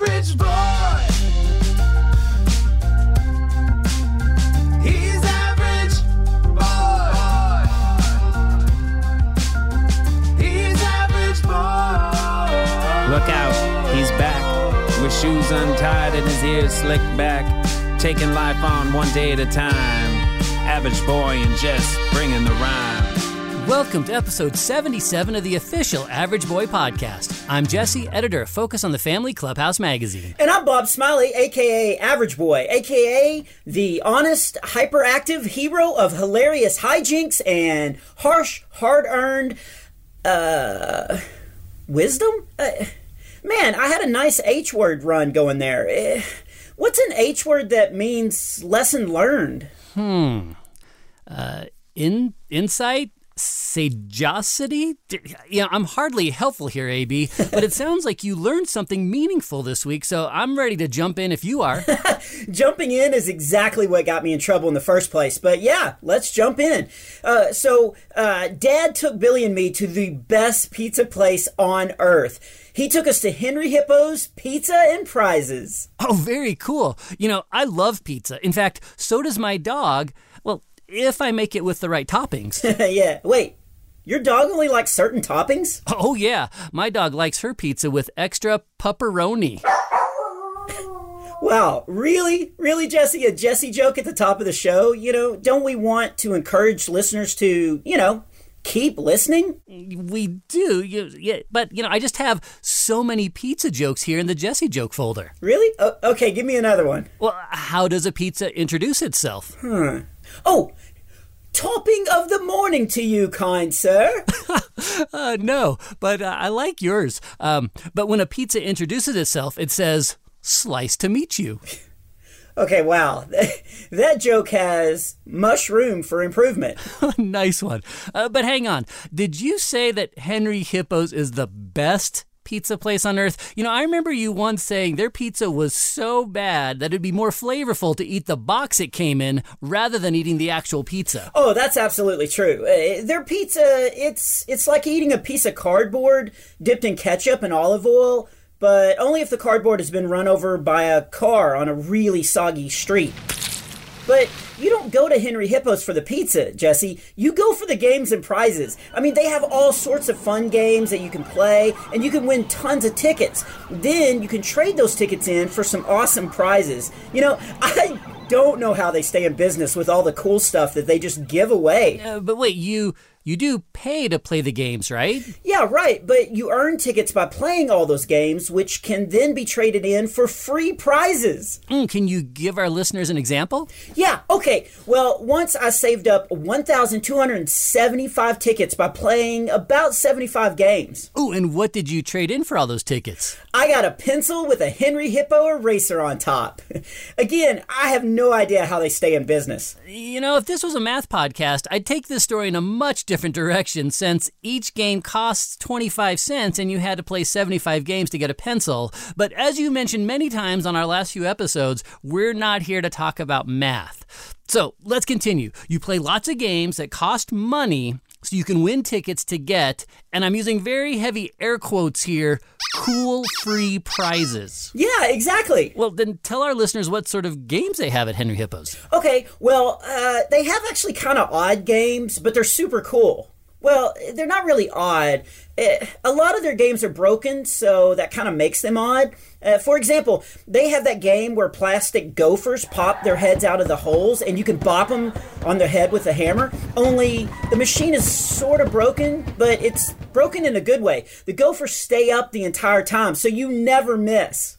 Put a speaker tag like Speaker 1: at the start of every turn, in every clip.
Speaker 1: average boy. He's average boy. He's average boy.
Speaker 2: Look out, he's back. With shoes untied and his ears slicked back. Taking life on one day at a time. Average boy and Jess bringing the rhyme.
Speaker 3: Welcome to episode 77 of the official Average Boy podcast. I'm Jesse, editor of Focus on the Family Clubhouse magazine.
Speaker 4: And I'm Bob Smiley, aka Average Boy, aka the honest, hyperactive hero of hilarious hijinks and harsh, hard earned, uh, wisdom? Uh, man, I had a nice H word run going there. Eh, What's an H word that means lesson learned? Hmm.
Speaker 3: In insight, sagacity. Yeah, I'm hardly helpful here, AB, but it sounds like you learned something meaningful this week, so I'm ready to jump in if you are.
Speaker 4: Jumping in is exactly what got me in trouble in the first place. But yeah, let's jump in. Uh, so, uh, Dad took Billy and me to the best pizza place on earth. He took us to Henry Hippo's Pizza and Prizes.
Speaker 3: Oh, very cool. You know, I love pizza. In fact, so does my dog. Well, if I make it with the right toppings.
Speaker 4: yeah, wait. Your dog only likes certain toppings?
Speaker 3: oh, yeah. My dog likes her pizza with extra pepperoni.
Speaker 4: Wow, really? Really, Jesse? A Jesse joke at the top of the show? You know, don't we want to encourage listeners to, you know, keep listening?
Speaker 3: We do. You, yeah, but, you know, I just have so many pizza jokes here in the Jesse joke folder.
Speaker 4: Really? O- okay, give me another one.
Speaker 3: Well, how does a pizza introduce itself?
Speaker 4: Oh, topping of the morning to you, kind sir.
Speaker 3: Uh, no, but uh, I like yours. Um, but when a pizza introduces itself, it says, slice to meet you.
Speaker 4: Okay, wow. that joke has much room for improvement.
Speaker 3: nice one. Uh, but hang on. Did you say that Henry Hippo's is the best pizza place on earth? You know, I remember you once saying their pizza was so bad that it'd be more flavorful to eat the box it came in rather than eating the actual pizza.
Speaker 4: Oh, that's absolutely true. Uh, their pizza, it's it's like eating a piece of cardboard dipped in ketchup and olive oil, but only if the cardboard has been run over by a car on a really soggy street. But you don't go to Henry Hippo's for the pizza, Jesse. You go for the games and prizes. I mean, they have all sorts of fun games that you can play, and you can win tons of tickets. Then you can trade those tickets in for some awesome prizes. You know, I don't know how they stay in business with all the cool stuff that they just give away.
Speaker 3: Uh, but wait, you you do pay to play the games, right?
Speaker 4: Yeah, right, but you earn tickets by playing all those games, which can then be traded in for free prizes.
Speaker 3: Mm, can you give our listeners an example?
Speaker 4: Yeah, okay. Well, once I saved up 1,275 tickets by playing about 75 games.
Speaker 3: Ooh, and what did you trade in for all those tickets?
Speaker 4: I got a pencil with a Henry Hippo eraser on top. Again, I have no idea how they stay in business.
Speaker 3: You know, if this was a math podcast, I'd take this story in a much different direction since each game costs 25 cents and you had to play 75 games to get a pencil. But as you mentioned many times on our last few episodes, we're not here to talk about math. So let's continue. You play lots of games that cost money so you can win tickets to get, and I'm using very heavy air quotes here, cool free prizes.
Speaker 4: Yeah, exactly.
Speaker 3: Well, then tell our listeners what sort of games they have at Henry Hippos.
Speaker 4: Okay, well, uh, they have actually kind of odd games, but they're super cool. Well, they're not really odd. Eh, A lot of their games are broken, so that kind of makes them odd. Uh, for example, they have that game where plastic gophers pop their heads out of the holes and you can bop them on their head with a hammer. Only the machine is sort of broken, but it's broken in a good way. The gophers stay up the entire time, so you never miss.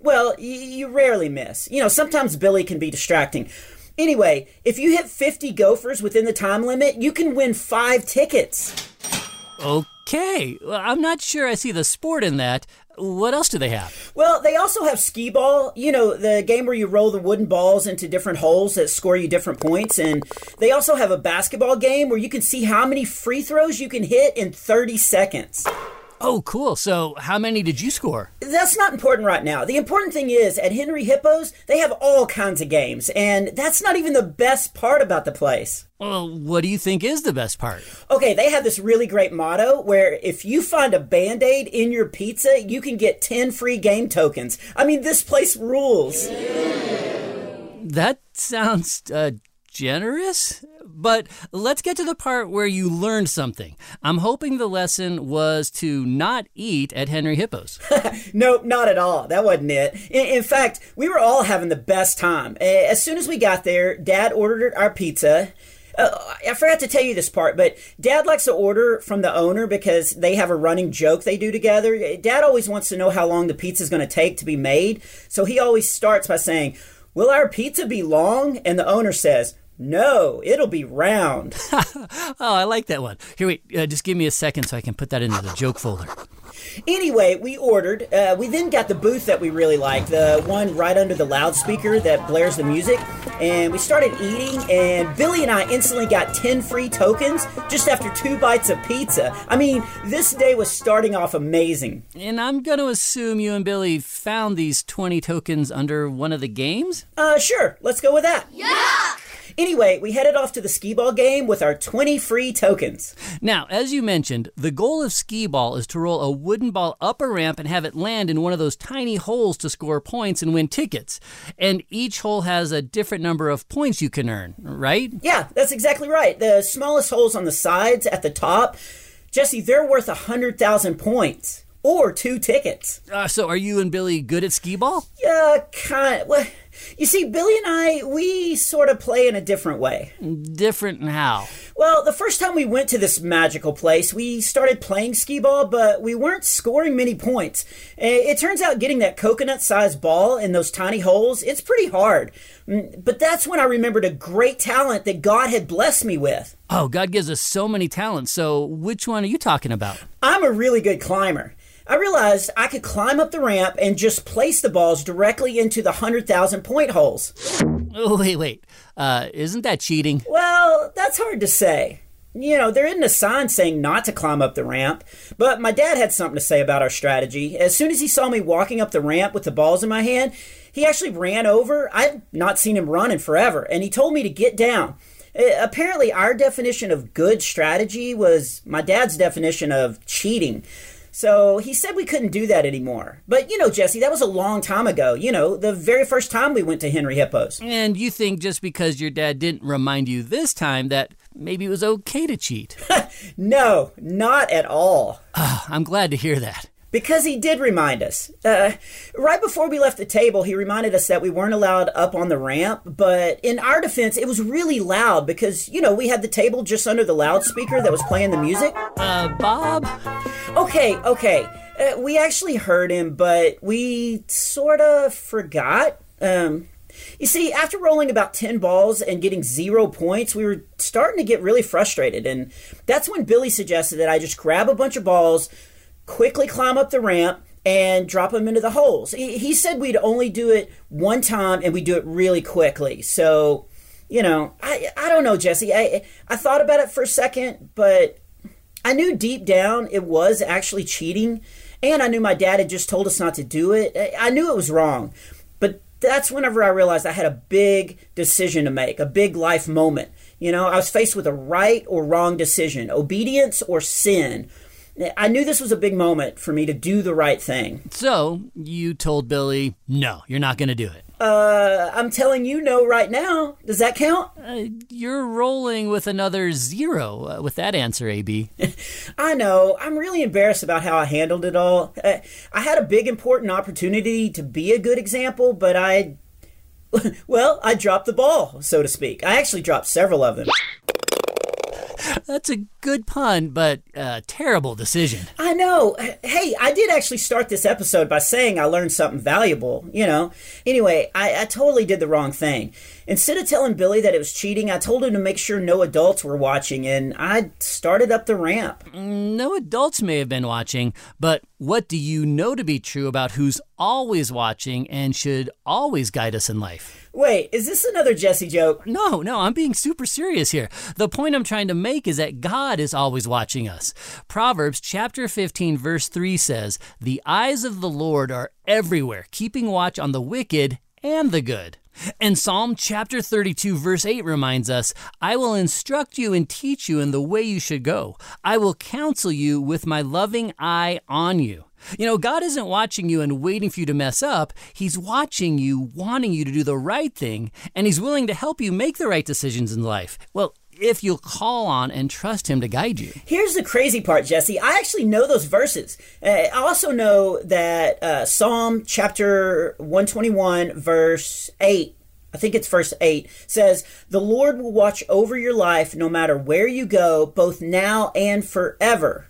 Speaker 4: Well, y- you rarely miss. You know, sometimes Billy can be distracting. Anyway, if you hit 50 gophers within the time limit, you can win five tickets.
Speaker 3: Okay, well, I'm not sure I see the sport in that. What else do they have?
Speaker 4: Well, they also have skee ball, you know, the game where you roll the wooden balls into different holes that score you different points. And they also have a basketball game where you can see how many free throws you can hit in 30 seconds.
Speaker 3: Oh, cool. So, how many did you score?
Speaker 4: That's not important right now. The important thing is, at Henry Hippos, they have all kinds of games, and that's not even the best part about the place.
Speaker 3: Well, what do you think is the best part?
Speaker 4: Okay, they have this really great motto where if you find a band aid in your pizza, you can get 10 free game tokens. I mean, this place rules.
Speaker 3: That sounds uh, generous. But let's get to the part where you learned something. I'm hoping the lesson was to not eat at Henry Hippos.
Speaker 4: Nope, not at all. That wasn't it. In, in fact, we were all having the best time. As soon as we got there, Dad ordered our pizza. Uh, I forgot to tell you this part, but Dad likes to order from the owner because they have a running joke they do together. Dad always wants to know how long the pizza is going to take to be made, so he always starts by saying, Will our pizza be long? And the owner says, No, it'll be round.
Speaker 3: oh, I like that one. Here, wait, uh, just give me a second so I can put that into the joke folder.
Speaker 4: Anyway, we ordered. Uh, we then got the booth that we really liked, the one right under the loudspeaker that blares the music. And we started eating, and Billy and I instantly got 10 free tokens just after two bites of pizza. I mean, this day was starting off amazing.
Speaker 3: And I'm going to assume you and Billy found these 20 tokens under one of the games?
Speaker 4: Uh, sure, let's go with that. Yeah! Anyway, we headed off to the skee ball game with our 20 free tokens.
Speaker 3: Now, as you mentioned, the goal of skee ball is to roll a wooden ball up a ramp and have it land in one of those tiny holes to score points and win tickets. And each hole has a different number of points you can earn, right?
Speaker 4: Yeah, that's exactly right. The smallest holes on the sides at the top, Jesse, they're worth 100,000 points. Or two tickets.
Speaker 3: Uh, so, are you and Billy good at skee ball?
Speaker 4: Yeah, kind of. Well, you see, Billy and I, we sort of play in a different way.
Speaker 3: Different in how?
Speaker 4: Well, the first time we went to this magical place, we started playing skee ball, but we weren't scoring many points. Eh, It turns out getting that coconut sized ball in those tiny holes, it's pretty hard. Mm, But that's when I remembered a great talent that God had blessed me with.
Speaker 3: Oh, God gives us so many talents. So, which one are you talking about?
Speaker 4: I'm a really good climber. I realized I could climb up the ramp and just place the balls directly into the 100,000 point holes.
Speaker 3: Oh, wait, wait. Uh, isn't that cheating?
Speaker 4: Well, that's hard to say. You know, there isn't a sign saying not to climb up the ramp, but my dad had something to say about our strategy. As soon as he saw me walking up the ramp with the balls in my hand, he actually ran over. I've not seen him run in forever, and he told me to get down. Uh, Apparently, our definition of good strategy was my dad's definition of cheating. So he said we couldn't do that anymore. But you know, Jesse, that was a long time ago. You know, the very first time we went to Henry Hippos.
Speaker 3: And you think just because your dad didn't remind you this time that maybe it was okay to cheat?
Speaker 4: No, not at all.
Speaker 3: Ah, I'm glad to hear that.
Speaker 4: Because he did remind us. Uh, right before we left the table, he reminded us that we weren't allowed up on the ramp. But in our defense, it was really loud because, you know, we had the table just under the loudspeaker that was playing the music.
Speaker 3: Uh, Bob?
Speaker 4: Okay, okay. Uh, we actually heard him, but we sort of forgot. Um, you see, after rolling about 10 balls and getting zero points, we were starting to get really frustrated. And that's when Billy suggested that I just grab a bunch of balls, quickly climb up the ramp, and drop them into the holes. He, he said we'd only do it one time and we'd do it really quickly. So, you know, I, I don't know, Jesse. I, I thought about it for a second, but I knew deep down it was actually cheating, and I knew my dad had just told us not to do it. I knew it was wrong, but that's whenever I realized I had a big decision to make, a big life moment. You know, I was faced with a right or wrong decision, obedience or sin. I knew this was a big moment for me to do the right thing.
Speaker 3: So, you told Billy, no, you're not going to do it.
Speaker 4: Uh, I'm telling you no right now. Does that count?
Speaker 3: Uh, you're rolling with another zero uh, with that answer, AB.
Speaker 4: I know. I'm really embarrassed about how I handled it all. Uh, I had a big important opportunity to be a good example, but I. Well, I dropped the ball, so to speak. I actually dropped several of them.
Speaker 3: That's a good pun, but uh, terrible decision.
Speaker 4: I know. Hey, I did actually start this episode by saying I learned something valuable, you know. Anyway, I, I totally did the wrong thing. Instead of telling Billy that it was cheating, I told him to make sure no adults were watching, and I started up the ramp.
Speaker 3: No adults may have been watching, but what do you know to be true about who's always watching and should always guide us in life?
Speaker 4: Wait, is this another Jesse joke?
Speaker 3: No, no, I'm being super serious here. The point I'm trying to make is that God is always watching us. Proverbs chapter 15 verse 3 says, "The eyes of the Lord are everywhere, keeping watch on the wicked and the good." And Psalm chapter 32 verse 8 reminds us, "I will instruct you and teach you in the way you should go. I will counsel you with my loving eye on you." You know, God isn't watching you and waiting for you to mess up. He's watching you, wanting you to do the right thing, and He's willing to help you make the right decisions in life. Well, if you'll call on and trust Him to guide you.
Speaker 4: Here's the crazy part, Jesse. I actually know those verses. Uh, I also know that uh, Psalm chapter 121, verse 8. I think it's verse 8 says, The Lord will watch over your life no matter where you go, both now and forever.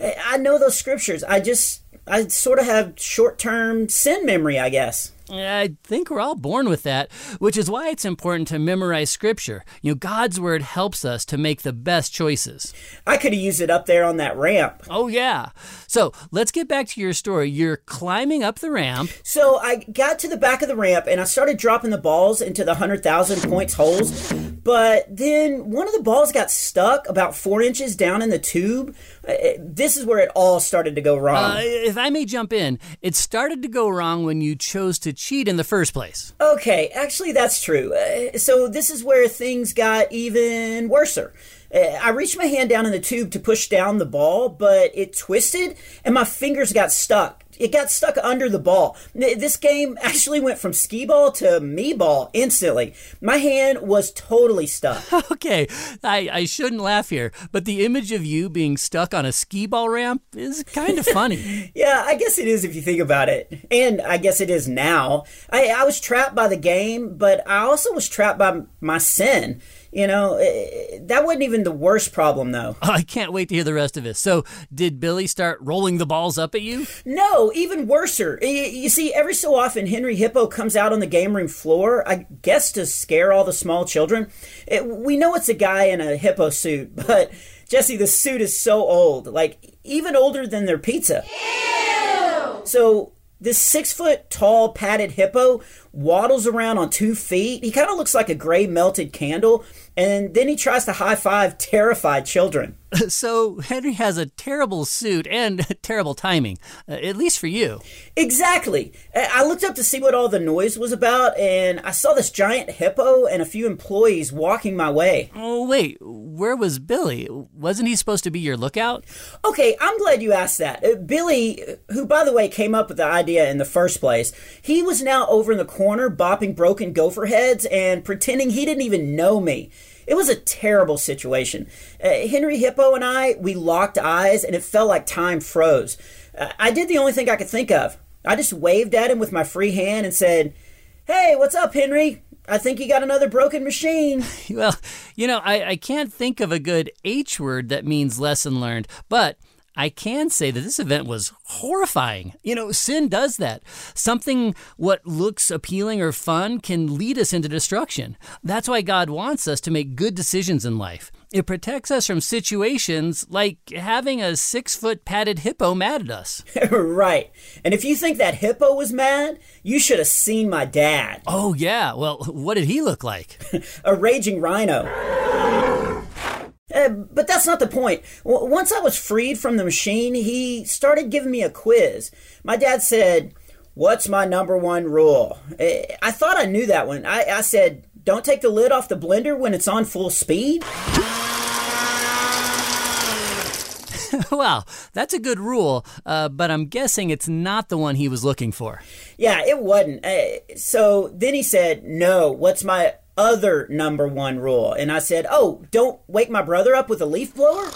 Speaker 4: Uh, I know those scriptures. I just, I sort of have short term sin memory, I guess.
Speaker 3: I think we're all born with that, which is why it's important to memorize scripture. You know, God's word helps us to make the best choices.
Speaker 4: I could have used it up there on that ramp.
Speaker 3: Oh, yeah. So let's get back to your story. You're climbing up the ramp.
Speaker 4: So I got to the back of the ramp and I started dropping the balls into the 100,000 points holes. But then one of the balls got stuck about four inches down in the tube. Uh, This is where it all started to go wrong.
Speaker 3: Uh, if I may jump in, it started to go wrong when you chose to cheat in the first place.
Speaker 4: Okay, actually, that's true. Uh, so this is where things got even worser. Uh, I reached my hand down in the tube to push down the ball, but it twisted and my fingers got stuck. It got stuck under the ball. This game actually went from skee ball to me ball instantly. My hand was totally stuck.
Speaker 3: Okay, I, I shouldn't laugh here, but the image of you being stuck on a skee ball ramp is kind of funny.
Speaker 4: Yeah, I guess it is if you think about it. And I guess it is now. I, I was trapped by the game, but I also was trapped by my sin. You know, eh, that wasn't even the worst problem, though.
Speaker 3: I can't wait to hear the rest of this. So, did Billy start rolling the balls up at you?
Speaker 4: No, even worser. You see, every so often Henry Hippo comes out on the game room floor, I guess to scare all the small children. It, we know it's a guy in a hippo suit, but Jesse, the suit is so old, like even older than their pizza. Ew! So this six foot tall padded hippo waddles around on two feet. He kind of looks like a gray melted candle, and then he tries to high five terrified children.
Speaker 3: So, Henry has a terrible suit and terrible timing, uh, at least for you.
Speaker 4: Exactly. I I looked up to see what all the noise was about, and I saw this giant hippo and a few employees walking my way.
Speaker 3: Oh, wait, where was Billy? Wasn't he supposed to be your lookout?
Speaker 4: Okay, I'm glad you asked that. Uh, Billy, who by the way came up with the idea in the first place, he was now over in the corner bopping broken gopher heads and pretending he didn't even know me. It was a terrible situation. Uh, Henry Hippo and I, we locked eyes and it felt like time froze. Uh, I did the only thing I could think of. I just waved at him with my free hand and said, Hey, what's up, Henry? I think you got another broken machine.
Speaker 3: Well, you know, I, I can't think of a good H word that means lesson learned, but I can say that this event was horrifying. You know, sin does that. Something what looks appealing or fun can lead us into destruction. That's why God wants us to make good decisions in life. It protects us from situations like having a six foot padded hippo mad at us.
Speaker 4: right. And if you think that hippo was mad, you should have seen my dad.
Speaker 3: Oh, yeah. Well, what did he look like?
Speaker 4: a raging rhino. Uh, but that's not the point. W- once I was freed from the machine, he started giving me a quiz. My dad said, What's my number one rule? Uh, I thought I knew that one. I, I said, Don't take the lid off the blender when it's on full speed.
Speaker 3: well, that's a good rule, uh, but I'm guessing it's not the one he was looking for.
Speaker 4: Yeah, it wasn't. Uh, so then he said, No, what's my other number one rule? And I said, Oh, don't wake my brother up with a leaf blower?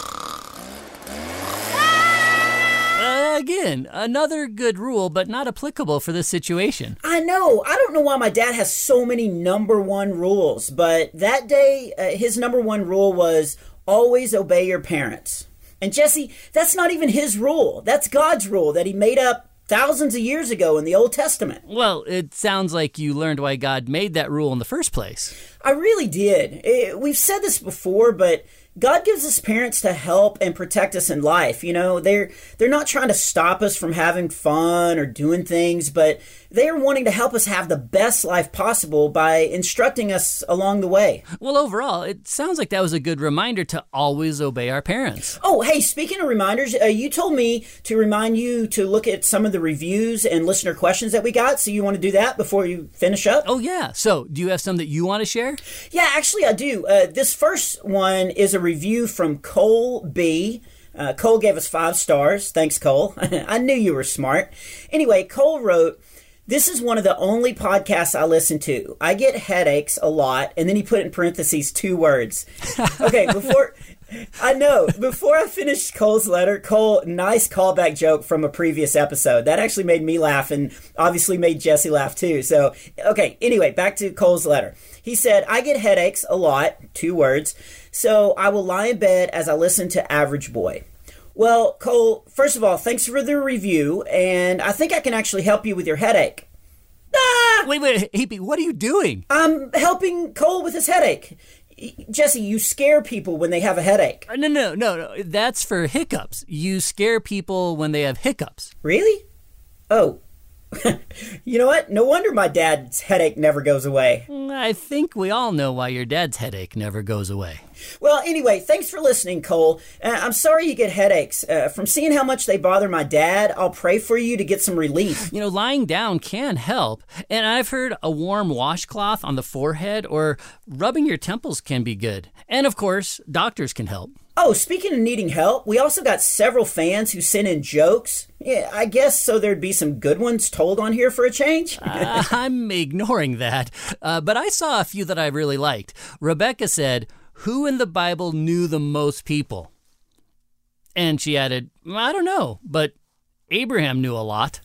Speaker 3: Uh, again, another good rule, but not applicable for this situation.
Speaker 4: I know. I don't know why my dad has so many number one rules, but that day, uh, his number one rule was always obey your parents. And Jesse, that's not even his rule. That's God's rule that he made up thousands of years ago in the Old Testament.
Speaker 3: Well, it sounds like you learned why God made that rule in the first place.
Speaker 4: I really did. Eh, We've said this before, but God gives us parents to help and protect us in life. You know, they're they're not trying to stop us from having fun or doing things, but they are wanting to help us have the best life possible by instructing us along the way.
Speaker 3: Well, overall, it sounds like that was a good reminder to always obey our parents.
Speaker 4: Oh, hey, speaking of reminders, uh, you told me to remind you to look at some of the reviews and listener questions that we got. So you want to do that before you finish up?
Speaker 3: Oh, yeah. So, do you have some that you want to share?
Speaker 4: Yeah, actually, I do. Uh, this first one is a review from Cole B. Uh, Cole gave us five stars. Thanks, Cole. I knew you were smart. Anyway, Cole wrote, This is one of the only podcasts I listen to. I get headaches a lot. And then he put in parentheses two words. Okay, before. I know. Before I finished Cole's letter, Cole, nice callback joke from a previous episode. That actually made me laugh and obviously made Jesse laugh too. So, okay, anyway, back to Cole's letter. He said, I get headaches a lot, two words, so I will lie in bed as I listen to Average Boy. Well, Cole, first of all, thanks for the review, and I think I can actually help you with your headache. Ah!
Speaker 3: Wait, wait, Heapy, what are you doing?
Speaker 4: I'm helping Cole with his headache. Jesse, you scare people when they have a headache.
Speaker 3: Uh, No, no, no, no. That's for hiccups. You scare people when they have hiccups.
Speaker 4: Really? Oh. you know what? No wonder my dad's headache never goes away.
Speaker 3: I think we all know why your dad's headache never goes away.
Speaker 4: Well, anyway, thanks for listening, Cole. Uh, I'm sorry you get headaches. Uh, from seeing how much they bother my dad, I'll pray for you to get some relief.
Speaker 3: You know, lying down can help, and I've heard a warm washcloth on the forehead or rubbing your temples can be good. And of course, doctors can help.
Speaker 4: Oh, speaking of needing help, we also got several fans who sent in jokes. Yeah, I guess so there'd be some good ones told on here for a change.
Speaker 3: Uh, I'm ignoring that, uh, but I saw a few that I really liked. Rebecca said, Who in the Bible knew the most people? And she added, I don't know, but Abraham knew a lot.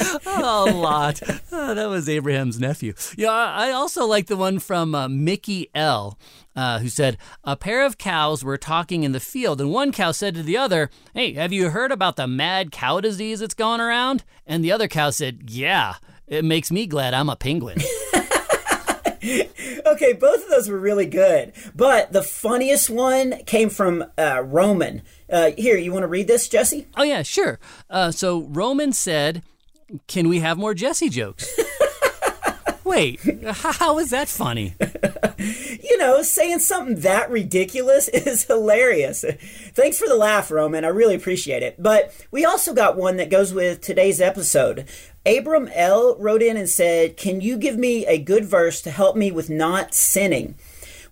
Speaker 3: a lot. Oh, that was Abraham's nephew. Yeah, I also like the one from uh, Mickey L, uh, who said, A pair of cows were talking in the field, and one cow said to the other, Hey, have you heard about the mad cow disease that's going around? And the other cow said, Yeah, it makes me glad I'm a penguin.
Speaker 4: okay, both of those were really good. But the funniest one came from uh, Roman. Uh, here, you want to read this, Jesse?
Speaker 3: oh, yeah, sure. Uh, so Roman said, Can we have more Jesse jokes? Wait, how is that funny?
Speaker 4: You know, saying something that ridiculous is hilarious. Thanks for the laugh, Roman. I really appreciate it. But we also got one that goes with today's episode. Abram L. wrote in and said, Can you give me a good verse to help me with not sinning?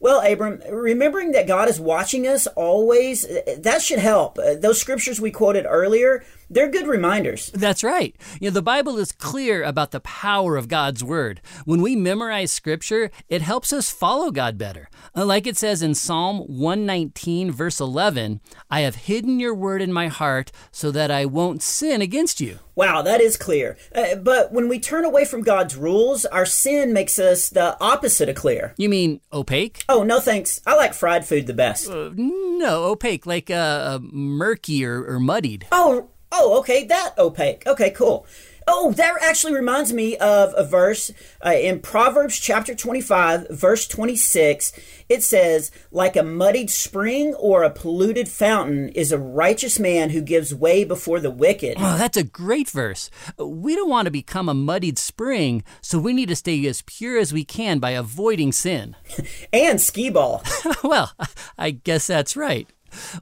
Speaker 4: Well, Abram, remembering that God is watching us always, that should help. Those scriptures we quoted earlier, they're good reminders.
Speaker 3: That's right. You know, the Bible is clear about the power of God's Word. When we memorize Scripture, it helps us follow God better. Uh, Like it says in Psalm 119, verse 11, I have hidden your Word in my heart so that I won't sin against you.
Speaker 4: Wow, that is clear. Uh, but when we turn away from God's rules, our sin makes us the opposite of clear.
Speaker 3: You mean opaque?
Speaker 4: Oh, no thanks. I like fried food the best.
Speaker 3: Uh, no, opaque, like uh, uh, murky or, or muddied.
Speaker 4: Oh, oh, okay, that opaque. Okay, cool. Oh, that actually reminds me of a verse uh, in Proverbs chapter 25, verse 26. It says, Like a muddied spring or a polluted fountain is a righteous man who gives way before the wicked.
Speaker 3: Oh, that's a great verse. We don't want to become a muddied spring, so we need to stay as pure as we can by avoiding sin.
Speaker 4: And skee ball.
Speaker 3: well, I guess that's right.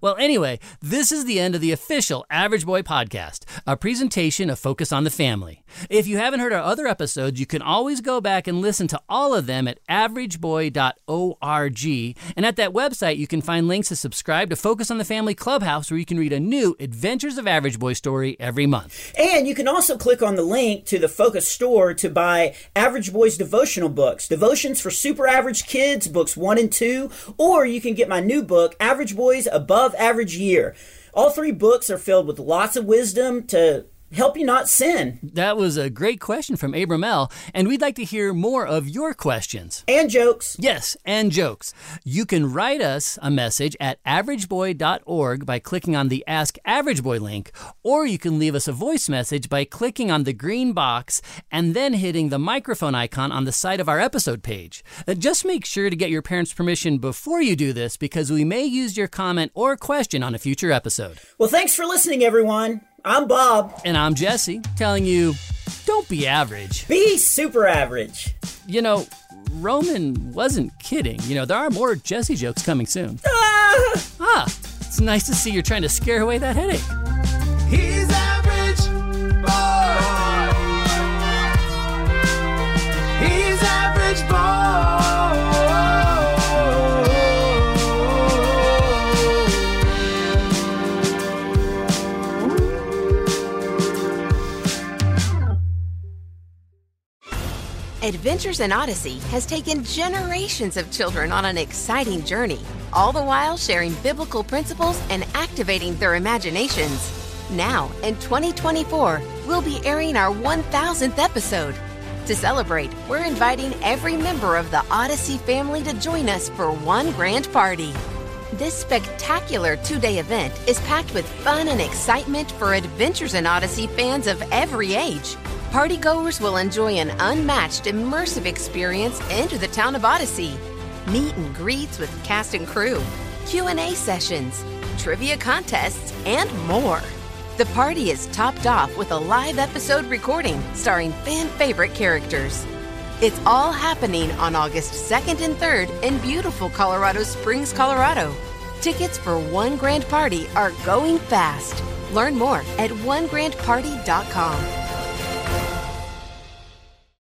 Speaker 3: Well, anyway, this is the end of the official Average Boy podcast, a presentation of Focus on the Family. If you haven't heard our other episodes, you can always go back and listen to all of them at averageboy.org. And at that website, you can find links to subscribe to Focus on the Family Clubhouse, where you can read a new Adventures of Average Boy story every month.
Speaker 4: And you can also click on the link to the Focus store to buy Average Boys devotional books, devotions for super average kids, books one and two, or you can get my new book, Average Boys Above Average Year. All three books are filled with lots of wisdom to help you not sin.
Speaker 3: That was a great question from Abram L., and we'd like to hear more of your questions.
Speaker 4: And jokes.
Speaker 3: Yes, and jokes. You can write us a message at averageboy.org by clicking on the Ask Average Boy link, or you can leave us a voice message by clicking on the green box and then hitting the microphone icon on the side of our episode page. Uh, Just make sure to get your parents' permission before you do this because we may use your comment or question on a future episode.
Speaker 4: Well, thanks for listening, everyone. I'm Bob.
Speaker 3: And I'm Jesse, telling you don't be average.
Speaker 4: Be super average.
Speaker 3: You know, Roman wasn't kidding. You know, there are more Jesse jokes coming soon.
Speaker 4: Ah!
Speaker 3: Ah, it's nice to see you're trying to scare away that headache.
Speaker 1: He's
Speaker 5: Adventures in Odyssey has taken generations of children on an exciting journey, all the while sharing biblical principles and activating their imaginations. Now, in 2024, we'll be airing our 1000th episode. To celebrate, we're inviting every member of the Odyssey family to join us for one grand party. This spectacular two day event is packed with fun and excitement for Adventures in Odyssey fans of every age. Partygoers will enjoy an unmatched immersive experience into the town of Odyssey. Meet and greets with cast and crew, Q&A sessions, trivia contests, and more. The party is topped off with a live episode recording starring fan favorite characters. It's all happening on August 2nd and 3rd in beautiful Colorado Springs, Colorado. Tickets for One Grand Party are going fast. Learn more at onegrandparty.com.